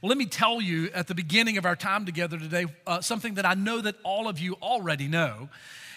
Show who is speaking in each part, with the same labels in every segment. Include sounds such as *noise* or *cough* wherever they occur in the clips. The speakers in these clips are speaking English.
Speaker 1: Well, let me tell you at the beginning of our time together today uh, something that I know that all of you already know.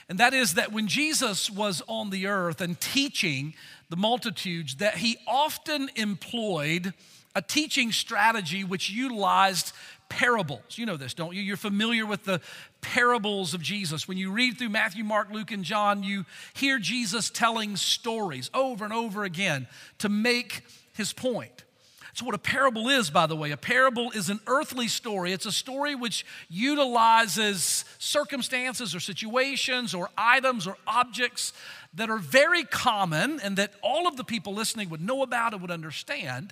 Speaker 1: And that is that when Jesus was on the earth and teaching the multitudes, that he often employed a teaching strategy which utilized parables. You know this, don't you? You're familiar with the parables of Jesus. When you read through Matthew, Mark, Luke, and John, you hear Jesus telling stories over and over again to make his point. That's what a parable is, by the way. A parable is an earthly story. It's a story which utilizes circumstances or situations or items or objects that are very common and that all of the people listening would know about and would understand.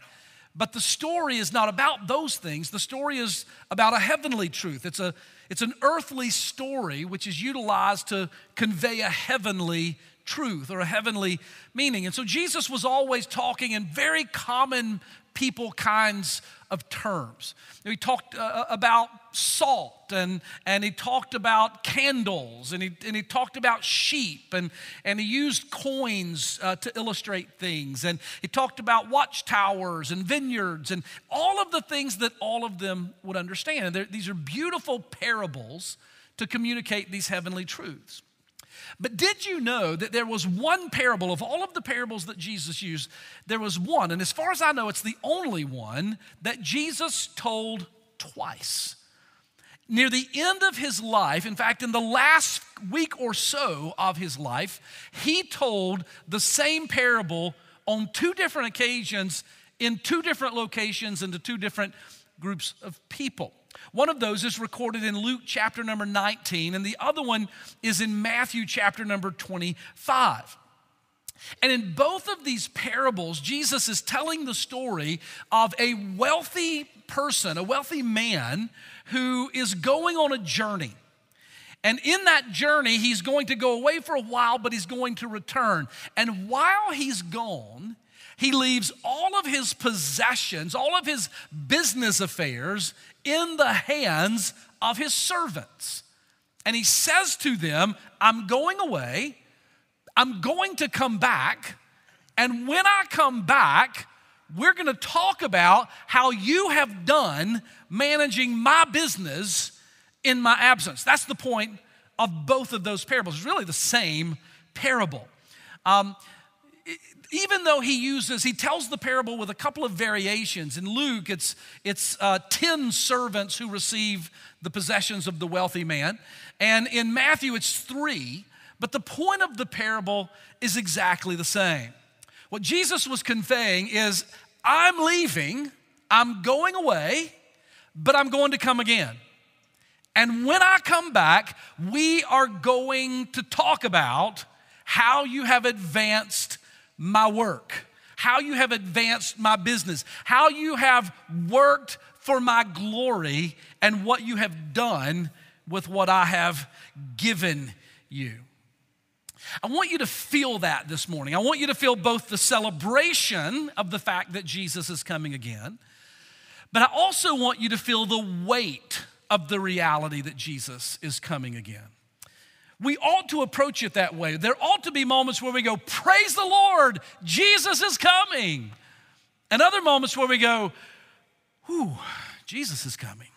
Speaker 1: But the story is not about those things. The story is about a heavenly truth. It's, a, it's an earthly story which is utilized to convey a heavenly truth or a heavenly meaning. And so Jesus was always talking in very common people kinds of terms. He talked uh, uh, about salt and, and he talked about candles and he, and he talked about sheep and, and he used coins uh, to illustrate things. And he talked about watchtowers and vineyards and all of the things that all of them would understand. And these are beautiful parables to communicate these heavenly truths. But did you know that there was one parable of all of the parables that Jesus used? There was one, and as far as I know, it's the only one that Jesus told twice. Near the end of his life, in fact, in the last week or so of his life, he told the same parable on two different occasions in two different locations and to two different groups of people. One of those is recorded in Luke chapter number 19, and the other one is in Matthew chapter number 25. And in both of these parables, Jesus is telling the story of a wealthy person, a wealthy man who is going on a journey. And in that journey, he's going to go away for a while, but he's going to return. And while he's gone, he leaves all of his possessions, all of his business affairs in the hands of his servants. And he says to them, I'm going away, I'm going to come back, and when I come back, we're gonna talk about how you have done managing my business in my absence. That's the point of both of those parables. It's really the same parable. Um, even though he uses, he tells the parable with a couple of variations. In Luke, it's, it's uh, 10 servants who receive the possessions of the wealthy man. And in Matthew, it's three. But the point of the parable is exactly the same. What Jesus was conveying is I'm leaving, I'm going away, but I'm going to come again. And when I come back, we are going to talk about how you have advanced my work, how you have advanced my business, how you have worked for my glory, and what you have done with what I have given you. I want you to feel that this morning. I want you to feel both the celebration of the fact that Jesus is coming again, but I also want you to feel the weight of the reality that Jesus is coming again we ought to approach it that way. There ought to be moments where we go, Praise the Lord, Jesus is coming. And other moments where we go, Whew, Jesus is coming.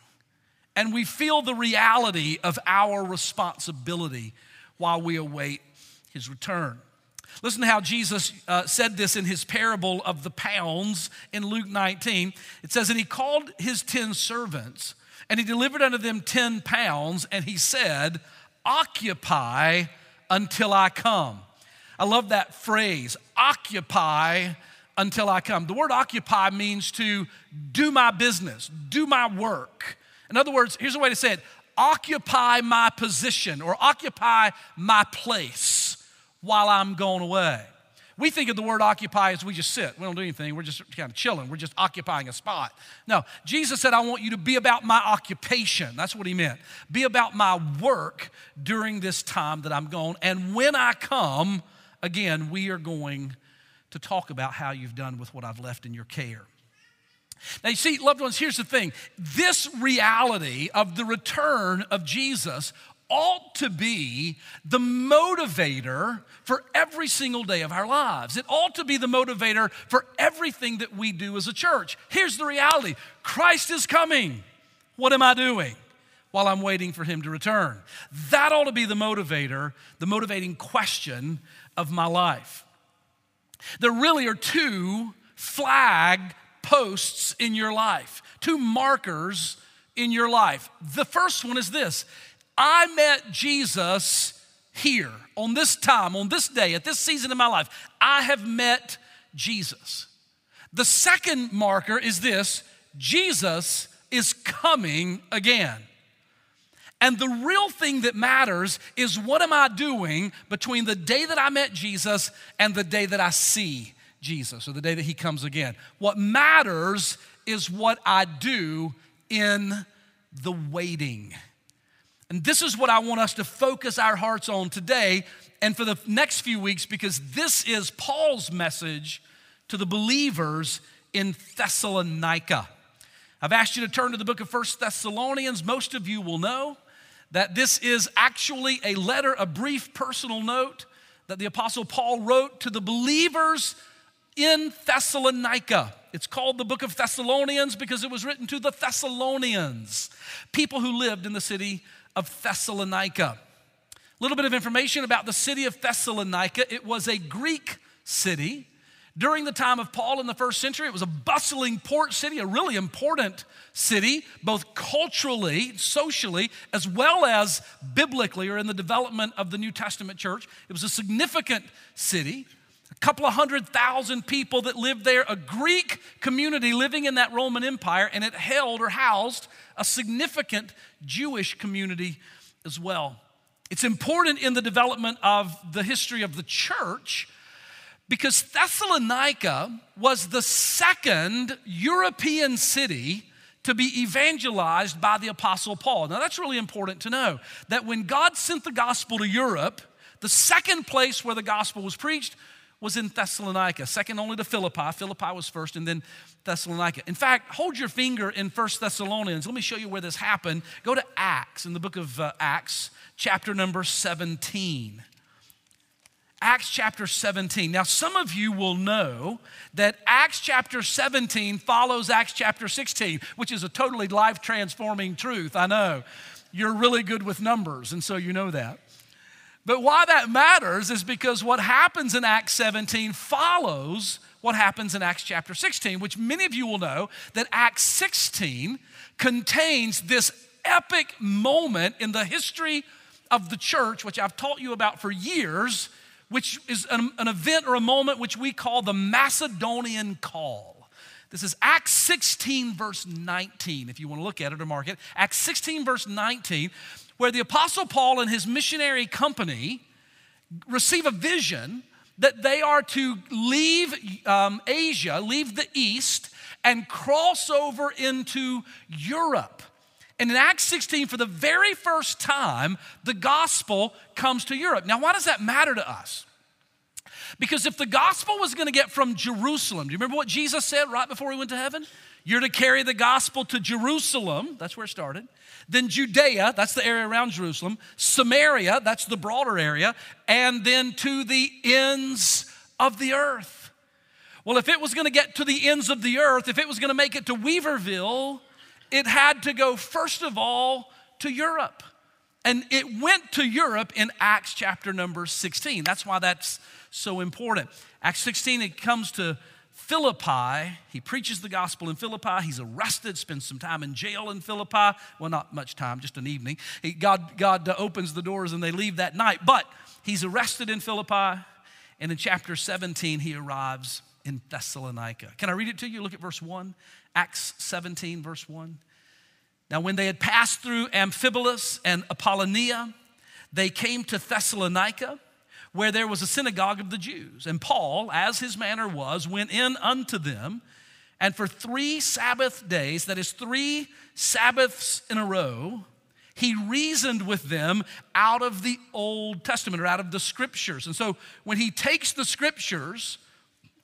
Speaker 1: And we feel the reality of our responsibility while we await his return. Listen to how Jesus uh, said this in his parable of the pounds in Luke 19. It says, And he called his ten servants, and he delivered unto them ten pounds, and he said, occupy until I come. I love that phrase, occupy until I come. The word occupy means to do my business, do my work. In other words, here's a way to say it occupy my position or occupy my place while I'm going away. We think of the word occupy as we just sit. We don't do anything. We're just kind of chilling. We're just occupying a spot. No, Jesus said, I want you to be about my occupation. That's what he meant. Be about my work during this time that I'm gone. And when I come, again, we are going to talk about how you've done with what I've left in your care. Now, you see, loved ones, here's the thing this reality of the return of Jesus ought to be the motivator for every single day of our lives. It ought to be the motivator for everything that we do as a church. Here's the reality Christ is coming. What am I doing? While I'm waiting for him to return. That ought to be the motivator, the motivating question of my life. There really are two flag posts in your life, two markers in your life. The first one is this I met Jesus here on this time, on this day, at this season in my life. I have met Jesus. The second marker is this Jesus is coming again. And the real thing that matters is what am I doing between the day that I met Jesus and the day that I see Jesus or the day that he comes again. What matters is what I do in the waiting. And this is what I want us to focus our hearts on today and for the next few weeks because this is Paul's message to the believers in Thessalonica. I've asked you to turn to the book of First Thessalonians. Most of you will know that this is actually a letter, a brief personal note that the Apostle Paul wrote to the believers in Thessalonica. It's called the book of Thessalonians because it was written to the Thessalonians, people who lived in the city of Thessalonica. A little bit of information about the city of Thessalonica. It was a Greek city. During the time of Paul in the first century, it was a bustling port city, a really important city, both culturally, socially, as well as biblically or in the development of the New Testament church. It was a significant city a couple of hundred thousand people that lived there, a Greek community living in that Roman Empire, and it held or housed a significant Jewish community as well. It's important in the development of the history of the church because Thessalonica was the second European city to be evangelized by the Apostle Paul. Now, that's really important to know that when God sent the gospel to Europe, the second place where the gospel was preached was in Thessalonica, second only to Philippi. Philippi was first, and then Thessalonica. In fact, hold your finger in First Thessalonians. Let me show you where this happened. Go to Acts, in the book of uh, Acts, chapter number 17. Acts chapter 17. Now, some of you will know that Acts chapter 17 follows Acts chapter 16, which is a totally life transforming truth. I know. You're really good with numbers, and so you know that. But why that matters is because what happens in Acts 17 follows what happens in Acts chapter 16, which many of you will know that Acts 16 contains this epic moment in the history of the church, which I've taught you about for years, which is an, an event or a moment which we call the Macedonian Call. This is Acts 16, verse 19, if you want to look at it or mark it. Acts 16, verse 19 where the Apostle Paul and his missionary company receive a vision that they are to leave um, Asia, leave the East, and cross over into Europe. And in Acts 16, for the very first time, the gospel comes to Europe. Now, why does that matter to us? Because if the gospel was going to get from Jerusalem, do you remember what Jesus said right before he went to heaven? You're to carry the gospel to Jerusalem, that's where it started. Then Judea, that's the area around Jerusalem. Samaria, that's the broader area. And then to the ends of the earth. Well, if it was going to get to the ends of the earth, if it was going to make it to Weaverville, it had to go, first of all, to Europe. And it went to Europe in Acts chapter number 16. That's why that's so important. Acts 16, it comes to Philippi. He preaches the gospel in Philippi. He's arrested, spends some time in jail in Philippi. Well, not much time, just an evening. He, God, God uh, opens the doors and they leave that night. But he's arrested in Philippi. And in chapter 17, he arrives in Thessalonica. Can I read it to you? Look at verse 1. Acts 17, verse 1. Now, when they had passed through Amphipolis and Apollonia, they came to Thessalonica where there was a synagogue of the Jews. And Paul, as his manner was, went in unto them. And for three Sabbath days, that is three Sabbaths in a row, he reasoned with them out of the Old Testament or out of the scriptures. And so when he takes the scriptures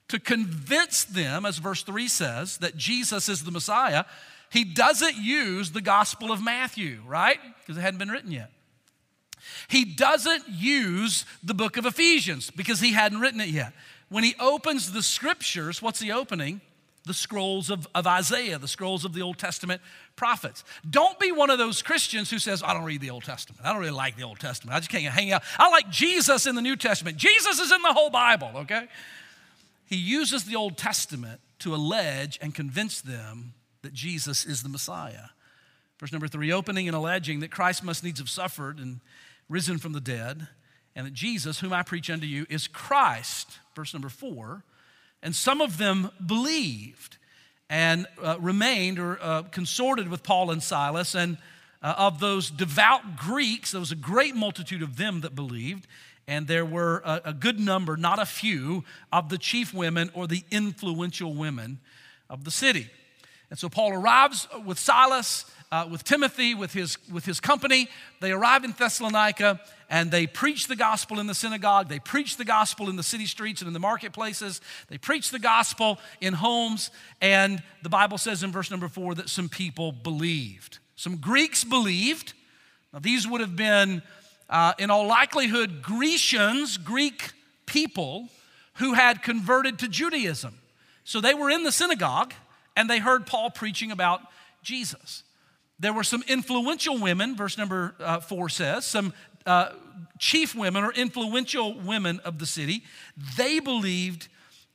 Speaker 1: to convince them, as verse 3 says, that Jesus is the Messiah, he doesn't use the Gospel of Matthew, right? Because it hadn't been written yet. He doesn't use the book of Ephesians because he hadn't written it yet. When he opens the scriptures, what's he opening? The scrolls of, of Isaiah, the scrolls of the Old Testament prophets. Don't be one of those Christians who says, I don't read the Old Testament. I don't really like the Old Testament. I just can't hang out. I like Jesus in the New Testament. Jesus is in the whole Bible, okay? He uses the Old Testament to allege and convince them that Jesus is the Messiah. Verse number three, opening and alleging that Christ must needs have suffered and risen from the dead, and that Jesus, whom I preach unto you, is Christ. Verse number four, and some of them believed and uh, remained or uh, consorted with Paul and Silas. And uh, of those devout Greeks, there was a great multitude of them that believed. And there were a, a good number, not a few, of the chief women or the influential women of the city. And so Paul arrives with Silas, uh, with Timothy, with his, with his company. They arrive in Thessalonica and they preach the gospel in the synagogue. They preach the gospel in the city streets and in the marketplaces. They preach the gospel in homes. And the Bible says in verse number four that some people believed. Some Greeks believed. Now, these would have been, uh, in all likelihood, Grecians, Greek people who had converted to Judaism. So they were in the synagogue and they heard Paul preaching about Jesus. There were some influential women, verse number uh, four says, some uh, chief women or influential women of the city, they believed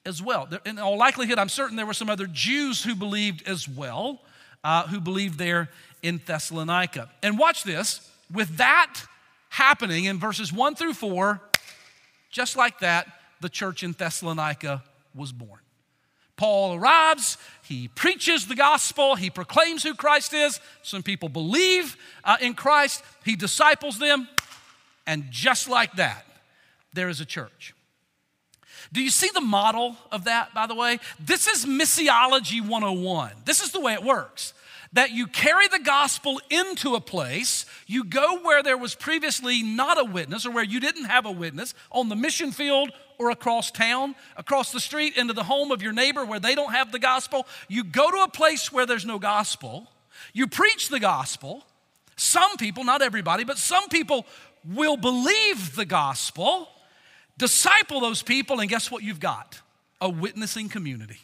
Speaker 1: as well. In all likelihood, I'm certain there were some other Jews who believed as well, uh, who believed there in Thessalonica. And watch this with that happening in verses one through four, just like that, the church in Thessalonica was born. Paul arrives, he preaches the gospel, he proclaims who Christ is. Some people believe uh, in Christ, he disciples them, and just like that, there is a church. Do you see the model of that, by the way? This is missiology 101. This is the way it works that you carry the gospel into a place, you go where there was previously not a witness or where you didn't have a witness, on the mission field or across town, across the street into the home of your neighbor where they don't have the gospel. You go to a place where there's no gospel, you preach the gospel. Some people, not everybody, but some people will believe the gospel, disciple those people, and guess what you've got? A witnessing community.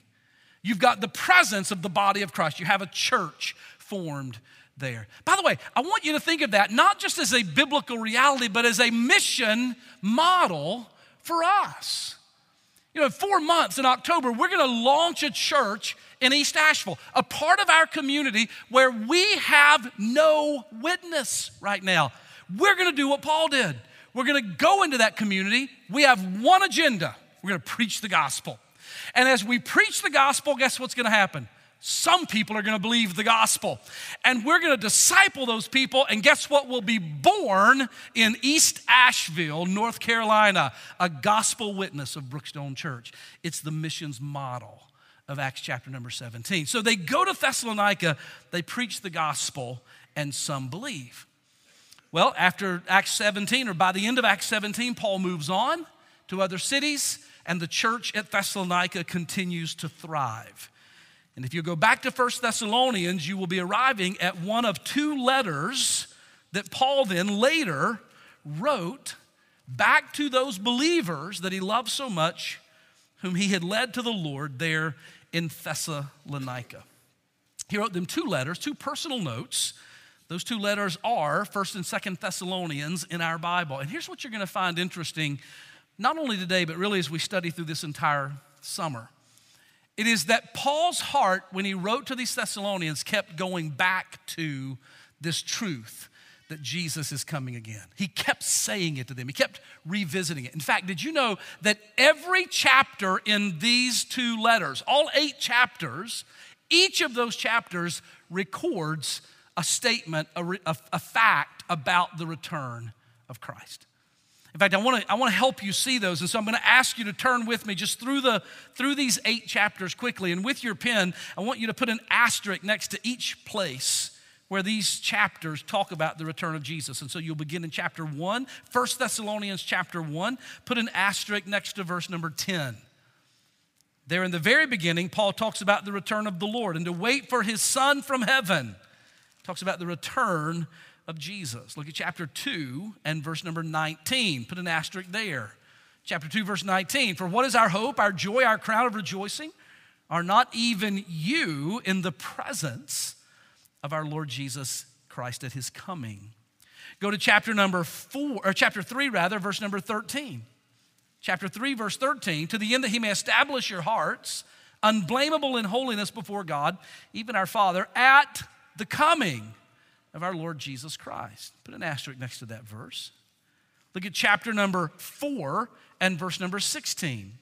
Speaker 1: You've got the presence of the body of Christ. You have a church formed there. By the way, I want you to think of that not just as a biblical reality, but as a mission model for us. You know, in four months in October, we're going to launch a church in East Asheville, a part of our community where we have no witness right now. We're going to do what Paul did. We're going to go into that community. We have one agenda we're going to preach the gospel. And as we preach the gospel, guess what's going to happen? Some people are going to believe the gospel. And we're going to disciple those people. And guess what will be born in East Asheville, North Carolina? A gospel witness of Brookstone Church. It's the missions model of Acts chapter number 17. So they go to Thessalonica, they preach the gospel, and some believe. Well, after Acts 17, or by the end of Acts 17, Paul moves on to other cities, and the church at Thessalonica continues to thrive. And if you go back to First Thessalonians, you will be arriving at one of two letters that Paul then later wrote back to those believers that he loved so much, whom he had led to the Lord there in Thessalonica. He wrote them two letters, two personal notes those two letters are 1st and 2nd Thessalonians in our Bible. And here's what you're going to find interesting, not only today, but really as we study through this entire summer. It is that Paul's heart, when he wrote to these Thessalonians, kept going back to this truth that Jesus is coming again. He kept saying it to them, he kept revisiting it. In fact, did you know that every chapter in these two letters, all eight chapters, each of those chapters records a statement, a, a, a fact about the return of Christ. In fact, I want to I want to help you see those, and so I'm going to ask you to turn with me just through the through these eight chapters quickly. And with your pen, I want you to put an asterisk next to each place where these chapters talk about the return of Jesus. And so you'll begin in chapter 1, 1 Thessalonians chapter 1, put an asterisk next to verse number 10. There in the very beginning, Paul talks about the return of the Lord and to wait for his son from heaven talks about the return of Jesus. Look at chapter 2 and verse number 19. Put an asterisk there. Chapter 2, verse 19. For what is our hope, our joy, our crown of rejoicing? Are not even you in the presence of our Lord Jesus Christ at his coming? Go to chapter number 4, or chapter 3, rather, verse number 13. Chapter 3, verse 13. To the end that he may establish your hearts, unblameable in holiness before God, even our Father, at the coming of our Lord Jesus Christ. Put an asterisk next to that verse. Look at chapter number 4 and verse number 16.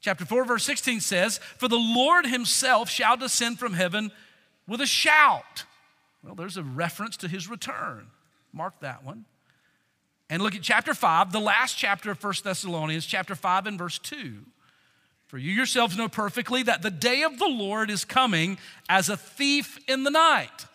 Speaker 1: Chapter 4, verse 16 says, For the Lord himself shall descend from heaven with a shout. Well, there's a reference to his return. Mark that one. And look at chapter 5, the last chapter of 1 Thessalonians, chapter 5 and verse 2. For you yourselves know perfectly that the day of the Lord is coming as a thief in the night.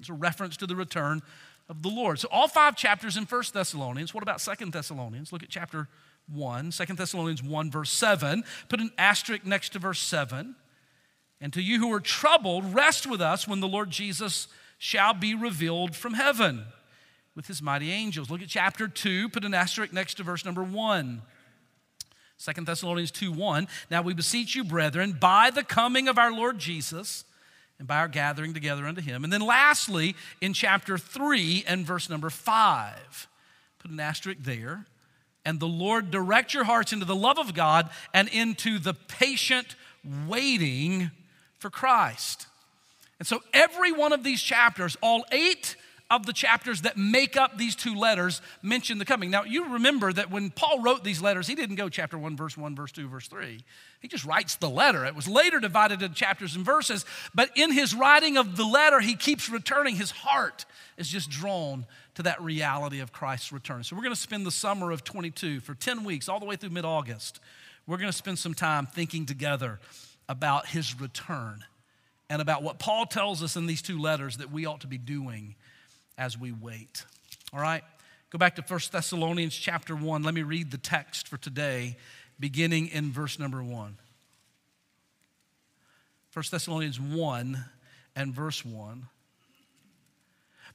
Speaker 1: It's a reference to the return of the Lord. So all five chapters in First Thessalonians. What about Second Thessalonians? Look at chapter 1, 2 Thessalonians 1, verse 7. Put an asterisk next to verse 7. And to you who are troubled, rest with us when the Lord Jesus shall be revealed from heaven with his mighty angels. Look at chapter 2, put an asterisk next to verse number 1. 2 Thessalonians 2 1. Now we beseech you, brethren, by the coming of our Lord Jesus and by our gathering together unto him. And then lastly, in chapter 3 and verse number 5, put an asterisk there. And the Lord direct your hearts into the love of God and into the patient waiting for Christ. And so every one of these chapters, all eight of the chapters that make up these two letters mention the coming. Now, you remember that when Paul wrote these letters, he didn't go chapter 1, verse 1, verse 2, verse 3. He just writes the letter. It was later divided into chapters and verses, but in his writing of the letter, he keeps returning. His heart is just drawn to that reality of Christ's return. So, we're going to spend the summer of 22 for 10 weeks, all the way through mid August. We're going to spend some time thinking together about his return and about what Paul tells us in these two letters that we ought to be doing as we wait. All right? Go back to 1 Thessalonians chapter 1. Let me read the text for today, beginning in verse number 1. 1 Thessalonians 1 and verse 1.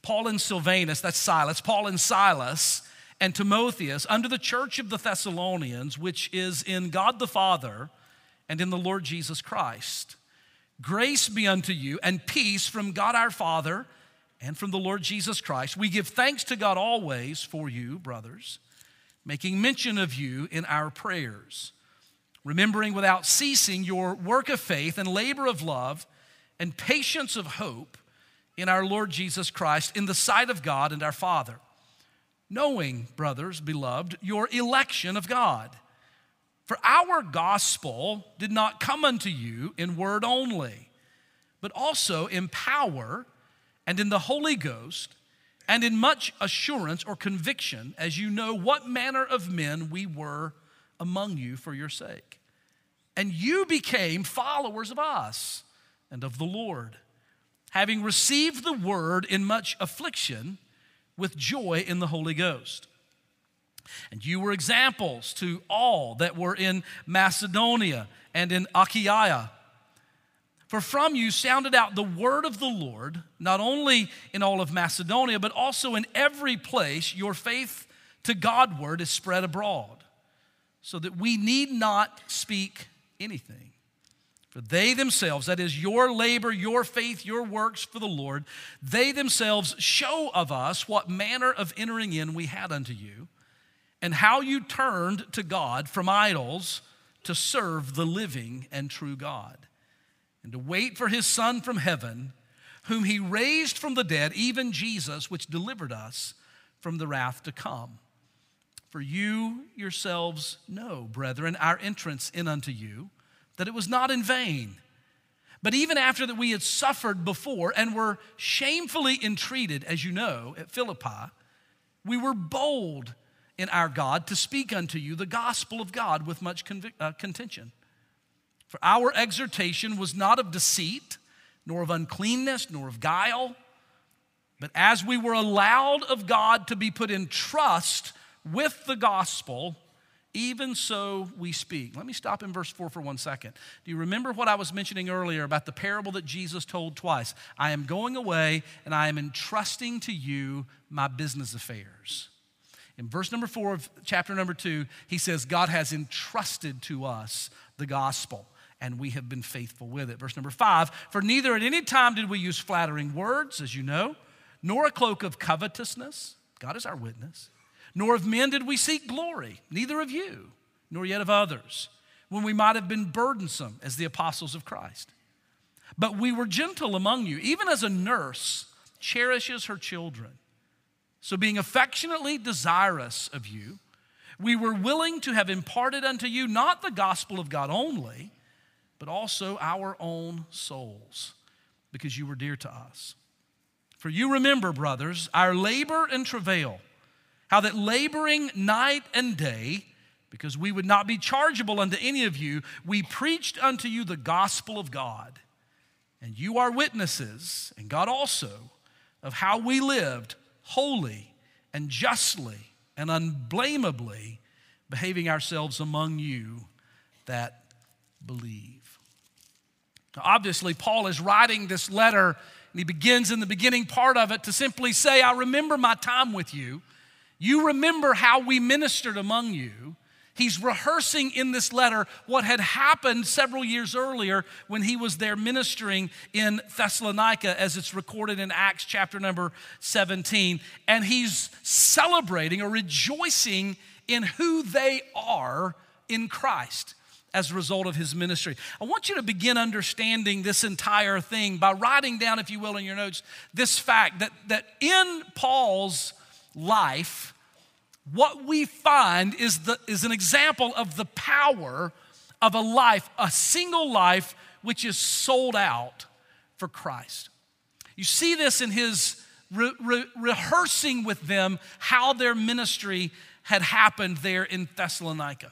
Speaker 1: Paul and Silvanus, that's Silas, Paul and Silas and Timotheus, under the church of the Thessalonians, which is in God the Father and in the Lord Jesus Christ. Grace be unto you and peace from God our Father and from the Lord Jesus Christ. We give thanks to God always for you, brothers, making mention of you in our prayers, remembering without ceasing your work of faith and labor of love and patience of hope in our Lord Jesus Christ in the sight of God and our Father. Knowing, brothers, beloved, your election of God. For our gospel did not come unto you in word only, but also in power and in the Holy Ghost, and in much assurance or conviction, as you know what manner of men we were among you for your sake. And you became followers of us and of the Lord, having received the word in much affliction with joy in the Holy Ghost. And you were examples to all that were in Macedonia and in Achaia for from you sounded out the word of the Lord, not only in all of Macedonia, but also in every place your faith to Godward is spread abroad, so that we need not speak anything. For they themselves, that is your labor, your faith, your works for the Lord, they themselves show of us what manner of entering in we had unto you, and how you turned to God from idols to serve the living and true God and to wait for his Son from heaven, whom he raised from the dead, even Jesus, which delivered us from the wrath to come. For you yourselves know, brethren, our entrance in unto you, that it was not in vain. But even after that we had suffered before and were shamefully entreated, as you know, at Philippi, we were bold in our God to speak unto you the gospel of God with much convic- uh, contention. For our exhortation was not of deceit, nor of uncleanness, nor of guile, but as we were allowed of God to be put in trust with the gospel, even so we speak. Let me stop in verse 4 for one second. Do you remember what I was mentioning earlier about the parable that Jesus told twice? I am going away and I am entrusting to you my business affairs. In verse number 4 of chapter number 2, he says, God has entrusted to us the gospel and we have been faithful with it. Verse number 5, for neither at any time did we use flattering words, as you know, nor a cloak of covetousness. God is our witness nor of men did we seek glory, neither of you, nor yet of others, when we might have been burdensome as the apostles of Christ. But we were gentle among you, even as a nurse cherishes her children. So, being affectionately desirous of you, we were willing to have imparted unto you not the gospel of God only, but also our own souls, because you were dear to us. For you remember, brothers, our labor and travail how that laboring night and day, because we would not be chargeable unto any of you, we preached unto you the gospel of God. And you are witnesses, and God also, of how we lived holy and justly and unblameably, behaving ourselves among you that believe. Obviously, Paul is writing this letter, and he begins in the beginning part of it to simply say, I remember my time with you. You remember how we ministered among you. He's rehearsing in this letter what had happened several years earlier when he was there ministering in Thessalonica, as it's recorded in Acts chapter number 17. And he's celebrating or rejoicing in who they are in Christ as a result of his ministry. I want you to begin understanding this entire thing by writing down, if you will, in your notes, this fact that, that in Paul's life, what we find is, the, is an example of the power of a life, a single life, which is sold out for Christ. You see this in his re- re- rehearsing with them how their ministry had happened there in Thessalonica.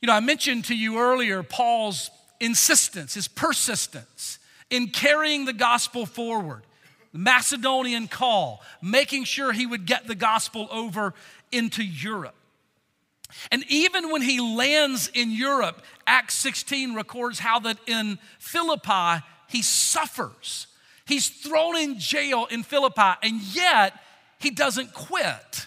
Speaker 1: You know, I mentioned to you earlier Paul's insistence, his persistence in carrying the gospel forward the Macedonian call, making sure he would get the gospel over into Europe. And even when he lands in Europe, Acts 16 records how that in Philippi he suffers. He's thrown in jail in Philippi, and yet he doesn't quit.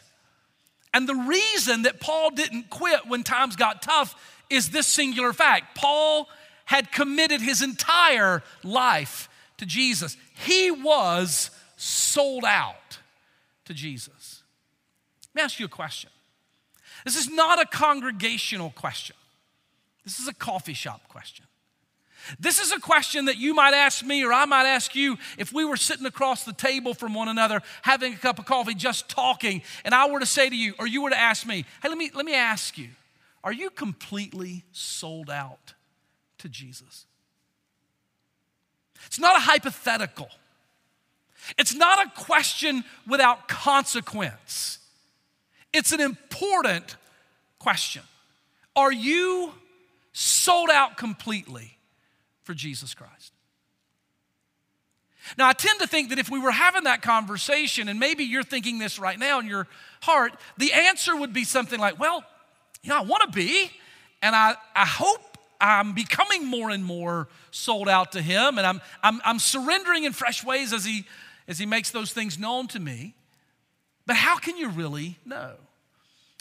Speaker 1: And the reason that Paul didn't quit when times got tough is this singular fact Paul had committed his entire life to Jesus. He was sold out to Jesus. Let me ask you a question. This is not a congregational question, this is a coffee shop question. This is a question that you might ask me or I might ask you if we were sitting across the table from one another, having a cup of coffee, just talking, and I were to say to you, or you were to ask me, hey, let me, let me ask you, are you completely sold out to Jesus? It's not a hypothetical. It's not a question without consequence. It's an important question. Are you sold out completely for Jesus Christ? Now, I tend to think that if we were having that conversation, and maybe you're thinking this right now in your heart, the answer would be something like, well, you know, I want to be, and I, I hope I'm becoming more and more sold out to Him, and I'm, I'm, I'm surrendering in fresh ways as he, as he makes those things known to me. But how can you really know?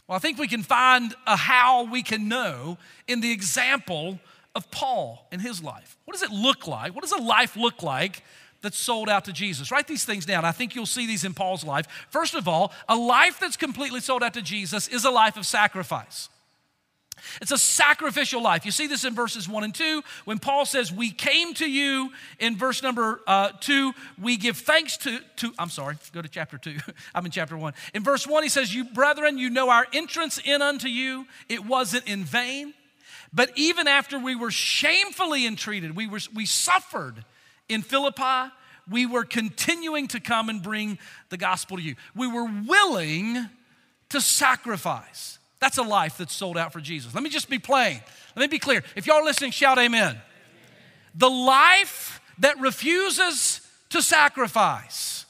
Speaker 1: Well, I think we can find a how we can know in the example of Paul in his life. What does it look like? What does a life look like that's sold out to Jesus? Write these things down. I think you'll see these in Paul's life. First of all, a life that's completely sold out to Jesus is a life of sacrifice. It's a sacrificial life. You see this in verses one and two when Paul says, We came to you in verse number uh, two, we give thanks to, to, I'm sorry, go to chapter two. *laughs* I'm in chapter one. In verse one, he says, You brethren, you know our entrance in unto you, it wasn't in vain. But even after we were shamefully entreated, we, were, we suffered in Philippi, we were continuing to come and bring the gospel to you. We were willing to sacrifice. That's a life that's sold out for Jesus. Let me just be plain. Let me be clear. If y'all are listening, shout amen. amen. The life that refuses to sacrifice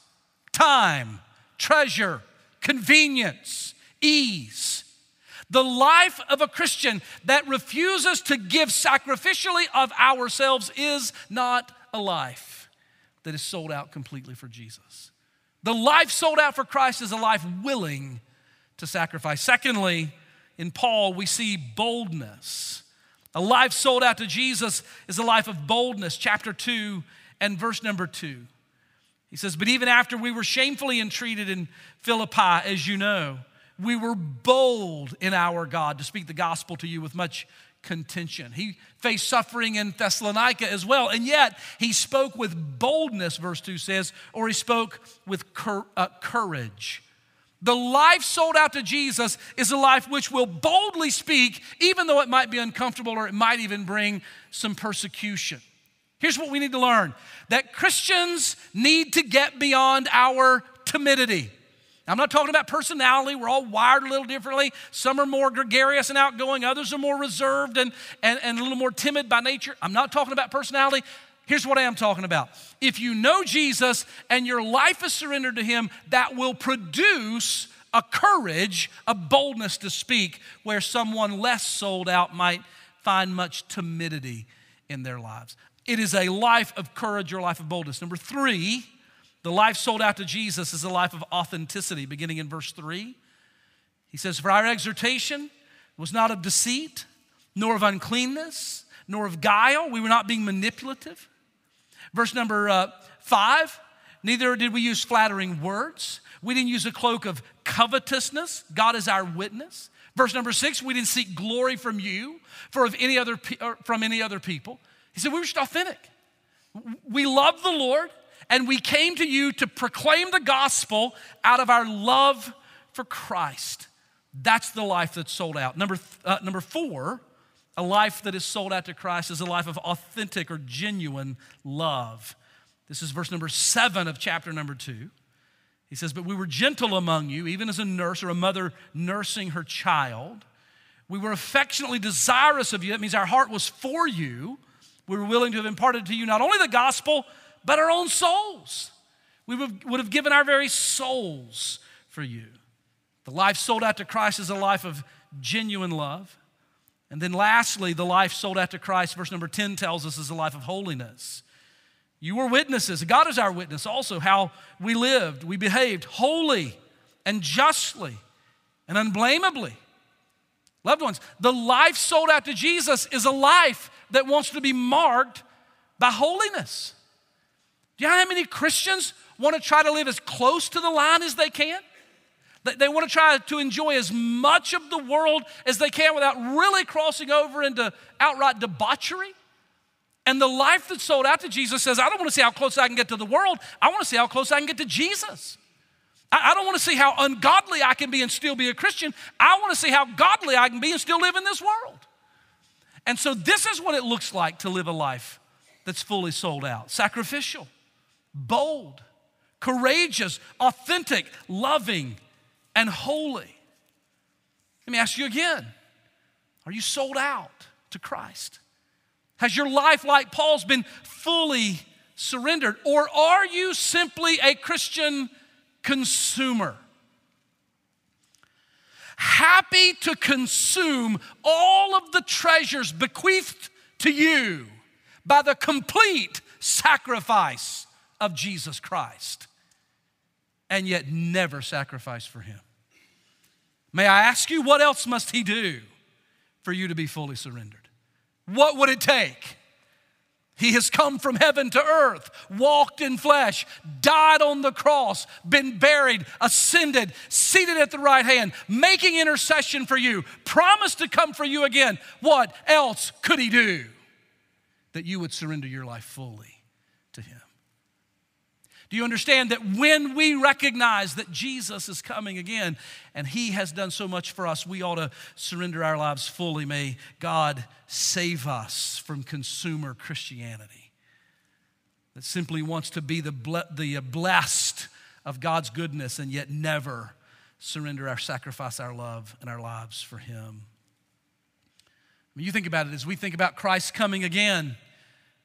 Speaker 1: time, treasure, convenience, ease, The life of a Christian that refuses to give sacrificially of ourselves is not a life that is sold out completely for Jesus. The life sold out for Christ is a life willing to sacrifice. Secondly, in Paul, we see boldness. A life sold out to Jesus is a life of boldness. Chapter 2 and verse number 2. He says, But even after we were shamefully entreated in Philippi, as you know, we were bold in our God to speak the gospel to you with much contention. He faced suffering in Thessalonica as well, and yet he spoke with boldness, verse 2 says, or he spoke with cur- uh, courage. The life sold out to Jesus is a life which will boldly speak, even though it might be uncomfortable or it might even bring some persecution. Here's what we need to learn that Christians need to get beyond our timidity. I'm not talking about personality. We're all wired a little differently. Some are more gregarious and outgoing, others are more reserved and, and, and a little more timid by nature. I'm not talking about personality. Here's what I am talking about. If you know Jesus and your life is surrendered to Him, that will produce a courage, a boldness to speak where someone less sold out might find much timidity in their lives. It is a life of courage or a life of boldness. Number three, the life sold out to Jesus is a life of authenticity, beginning in verse 3. He says, For our exhortation was not of deceit, nor of uncleanness, nor of guile. We were not being manipulative. Verse number uh, 5 Neither did we use flattering words. We didn't use a cloak of covetousness. God is our witness. Verse number six, we didn't seek glory from you, for of any other from any other people. He said we were just authentic. We love the Lord and we came to you to proclaim the gospel out of our love for Christ. That's the life that's sold out. Number, uh, number four, a life that is sold out to Christ is a life of authentic or genuine love. This is verse number seven of chapter number two. He says, But we were gentle among you, even as a nurse or a mother nursing her child. We were affectionately desirous of you. That means our heart was for you. We were willing to have imparted to you not only the gospel, but our own souls. We would have given our very souls for you. The life sold out to Christ is a life of genuine love. And then lastly, the life sold out to Christ, verse number 10 tells us, is a life of holiness. You were witnesses. God is our witness also, how we lived, we behaved holy and justly and unblameably. Loved ones, the life sold out to Jesus is a life that wants to be marked by holiness. Do you know how many Christians want to try to live as close to the line as they can? They want to try to enjoy as much of the world as they can without really crossing over into outright debauchery. And the life that's sold out to Jesus says, I don't want to see how close I can get to the world. I want to see how close I can get to Jesus. I don't want to see how ungodly I can be and still be a Christian. I want to see how godly I can be and still live in this world. And so, this is what it looks like to live a life that's fully sold out sacrificial bold, courageous, authentic, loving, and holy. Let me ask you again are you sold out to Christ? Has your life, like Paul's, been fully surrendered? Or are you simply a Christian consumer? Happy to consume all of the treasures bequeathed to you by the complete sacrifice of Jesus Christ and yet never sacrifice for him. May I ask you, what else must he do for you to be fully surrendered? What would it take? He has come from heaven to earth, walked in flesh, died on the cross, been buried, ascended, seated at the right hand, making intercession for you, promised to come for you again. What else could he do that you would surrender your life fully to him? Do you understand that when we recognize that Jesus is coming again and He has done so much for us, we ought to surrender our lives fully? May God save us from consumer Christianity that simply wants to be the, the blessed of God's goodness and yet never surrender our sacrifice, our love, and our lives for Him. When you think about it, as we think about Christ coming again,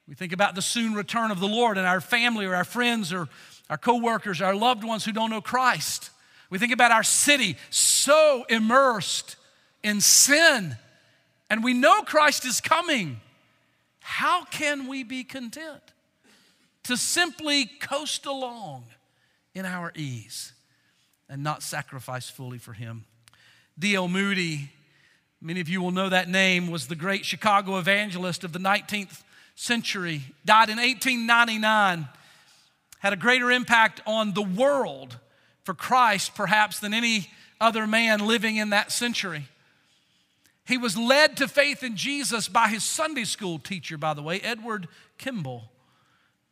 Speaker 1: we think about the soon return of the Lord and our family or our friends or our coworkers, our loved ones who don't know Christ. We think about our city so immersed in sin and we know Christ is coming, how can we be content to simply coast along in our ease and not sacrifice fully for Him? D.L. Moody, many of you will know that name, was the great Chicago evangelist of the 19th century, died in 1899, had a greater impact on the world for Christ perhaps than any other man living in that century. He was led to faith in Jesus by his Sunday school teacher, by the way, Edward Kimball.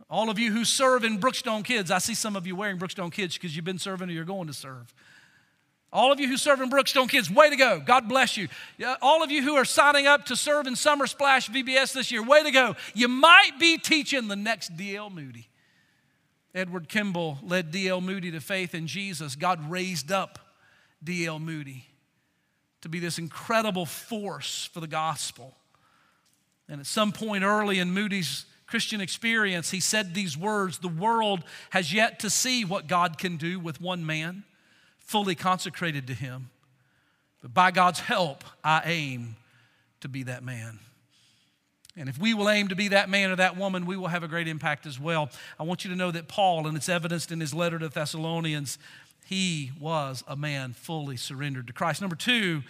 Speaker 1: All of you who serve in Brookstone Kids, I see some of you wearing Brookstone Kids because you've been serving or you're going to serve. All of you who serve in Brookstone Kids, way to go. God bless you. All of you who are signing up to serve in Summer Splash VBS this year, way to go. You might be teaching the next D.L. Moody. Edward Kimball led D.L. Moody to faith in Jesus. God raised up D.L. Moody to be this incredible force for the gospel. And at some point early in Moody's Christian experience, he said these words The world has yet to see what God can do with one man fully consecrated to him. But by God's help, I aim to be that man. And if we will aim to be that man or that woman, we will have a great impact as well. I want you to know that Paul, and it's evidenced in his letter to Thessalonians, he was a man fully surrendered to Christ. Number two,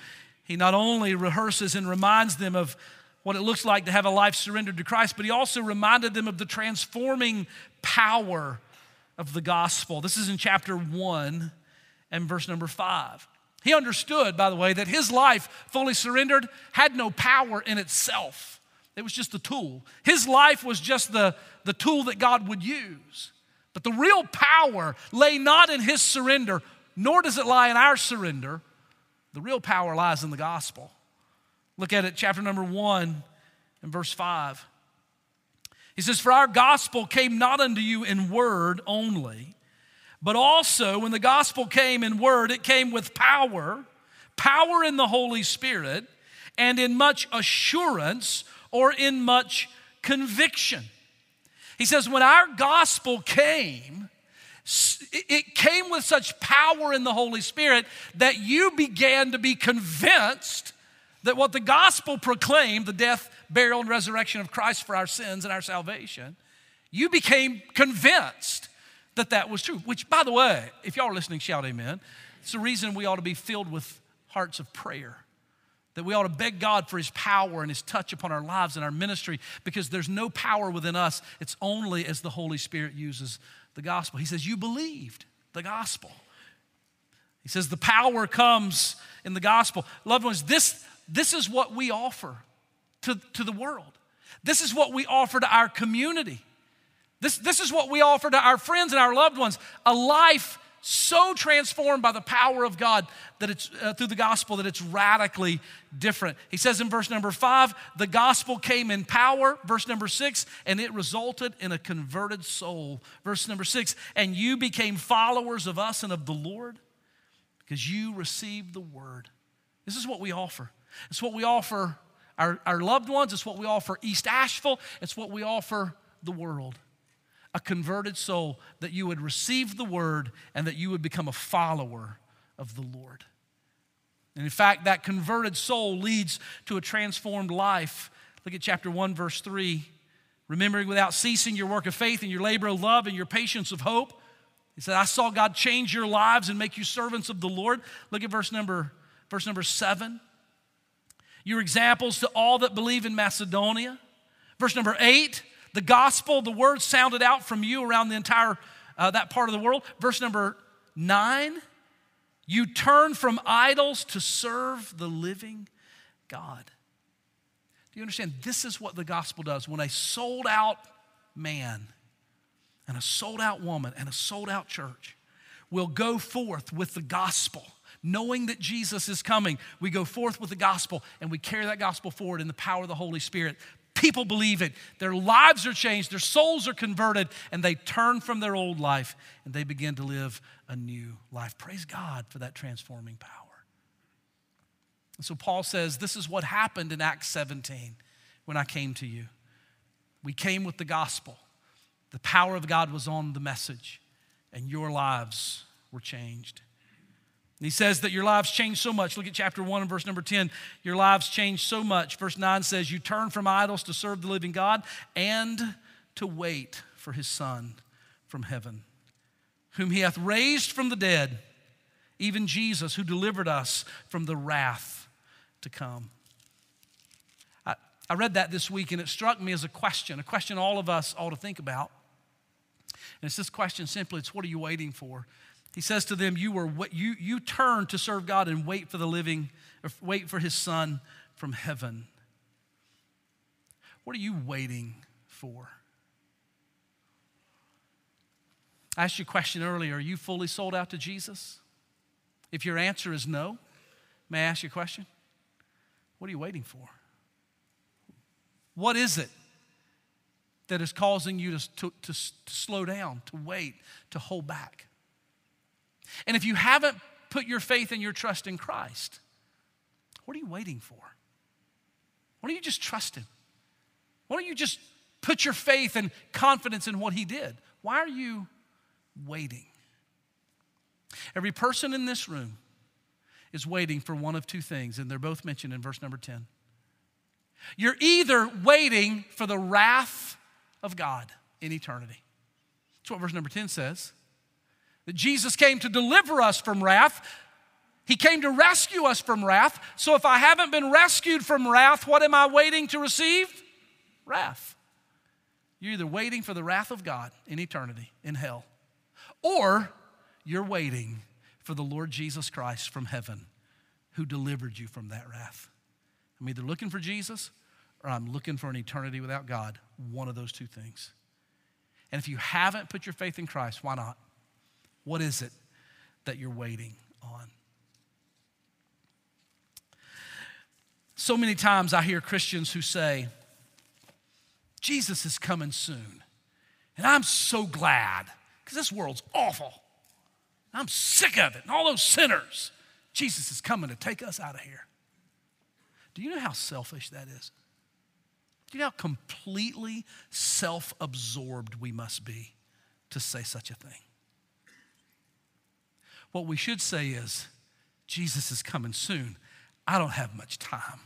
Speaker 1: he not only rehearses and reminds them of what it looks like to have a life surrendered to Christ, but he also reminded them of the transforming power of the gospel. This is in chapter 1 and verse number 5. He understood, by the way, that his life fully surrendered had no power in itself. It was just a tool. His life was just the, the tool that God would use. But the real power lay not in his surrender, nor does it lie in our surrender. The real power lies in the gospel. Look at it, chapter number one and verse five. He says, For our gospel came not unto you in word only, but also when the gospel came in word, it came with power, power in the Holy Spirit, and in much assurance or in much conviction. He says, when our gospel came, it came with such power in the Holy Spirit that you began to be convinced that what the gospel proclaimed, the death, burial, and resurrection of Christ for our sins and our salvation, you became convinced that that was true. Which, by the way, if y'all are listening, shout amen. It's the reason we ought to be filled with hearts of prayer that we ought to beg God for His power and His touch upon our lives and our ministry because there's no power within us. It's only as the Holy Spirit uses the gospel. He says, You believed the gospel. He says, The power comes in the gospel. Loved ones, this, this is what we offer to, to the world. This is what we offer to our community. This, this is what we offer to our friends and our loved ones a life so transformed by the power of God that it's uh, through the gospel that it's radically different. He says in verse number five, the gospel came in power. Verse number six, and it resulted in a converted soul. Verse number six, and you became followers of us and of the Lord because you received the word. This is what we offer. It's what we offer our, our loved ones, it's what we offer East Asheville, it's what we offer the world a converted soul, that you would receive the word and that you would become a follower of the Lord. And in fact, that converted soul leads to a transformed life. Look at chapter 1, verse 3. Remembering without ceasing your work of faith and your labor of love and your patience of hope. He said, I saw God change your lives and make you servants of the Lord. Look at verse number, verse number 7. Your examples to all that believe in Macedonia. Verse number 8 the gospel, the word sounded out from you around the entire uh, that part of the world. Verse number nine, you turn from idols to serve the living God. Do you understand? This is what the gospel does. When a sold out man and a sold out woman and a sold out church will go forth with the gospel knowing that Jesus is coming, we go forth with the gospel and we carry that gospel forward in the power of the Holy Spirit. People believe it. Their lives are changed, their souls are converted, and they turn from their old life and they begin to live a new life. Praise God for that transforming power. And so Paul says, This is what happened in Acts 17 when I came to you. We came with the gospel, the power of God was on the message, and your lives were changed. He says that your lives change so much. Look at chapter 1 and verse number 10. Your lives change so much. Verse 9 says, You turn from idols to serve the living God and to wait for his Son from heaven, whom he hath raised from the dead, even Jesus, who delivered us from the wrath to come. I, I read that this week and it struck me as a question, a question all of us ought to think about. And it's this question simply it's what are you waiting for? He says to them, You were you you turn to serve God and wait for the living, wait for his son from heaven. What are you waiting for? I asked you a question earlier. Are you fully sold out to Jesus? If your answer is no, may I ask you a question? What are you waiting for? What is it that is causing you to, to, to, to slow down, to wait, to hold back? And if you haven't put your faith and your trust in Christ, what are you waiting for? Why don't you just trust Him? Why don't you just put your faith and confidence in what He did? Why are you waiting? Every person in this room is waiting for one of two things, and they're both mentioned in verse number 10. You're either waiting for the wrath of God in eternity. That's what verse number 10 says that Jesus came to deliver us from wrath. He came to rescue us from wrath. So if I haven't been rescued from wrath, what am I waiting to receive? Wrath. You're either waiting for the wrath of God in eternity, in hell, or you're waiting for the Lord Jesus Christ from heaven who delivered you from that wrath. I'm either looking for Jesus or I'm looking for an eternity without God. One of those two things. And if you haven't put your faith in Christ, why not? What is it that you're waiting on? So many times I hear Christians who say, Jesus is coming soon. And I'm so glad because this world's awful. I'm sick of it. And all those sinners. Jesus is coming to take us out of here. Do you know how selfish that is? Do you know how completely self absorbed we must be to say such a thing? What we should say is, Jesus is coming soon. I don't have much time.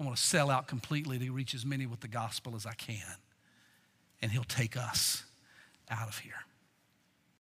Speaker 1: I want to sell out completely to reach as many with the gospel as I can. And he'll take us out of here.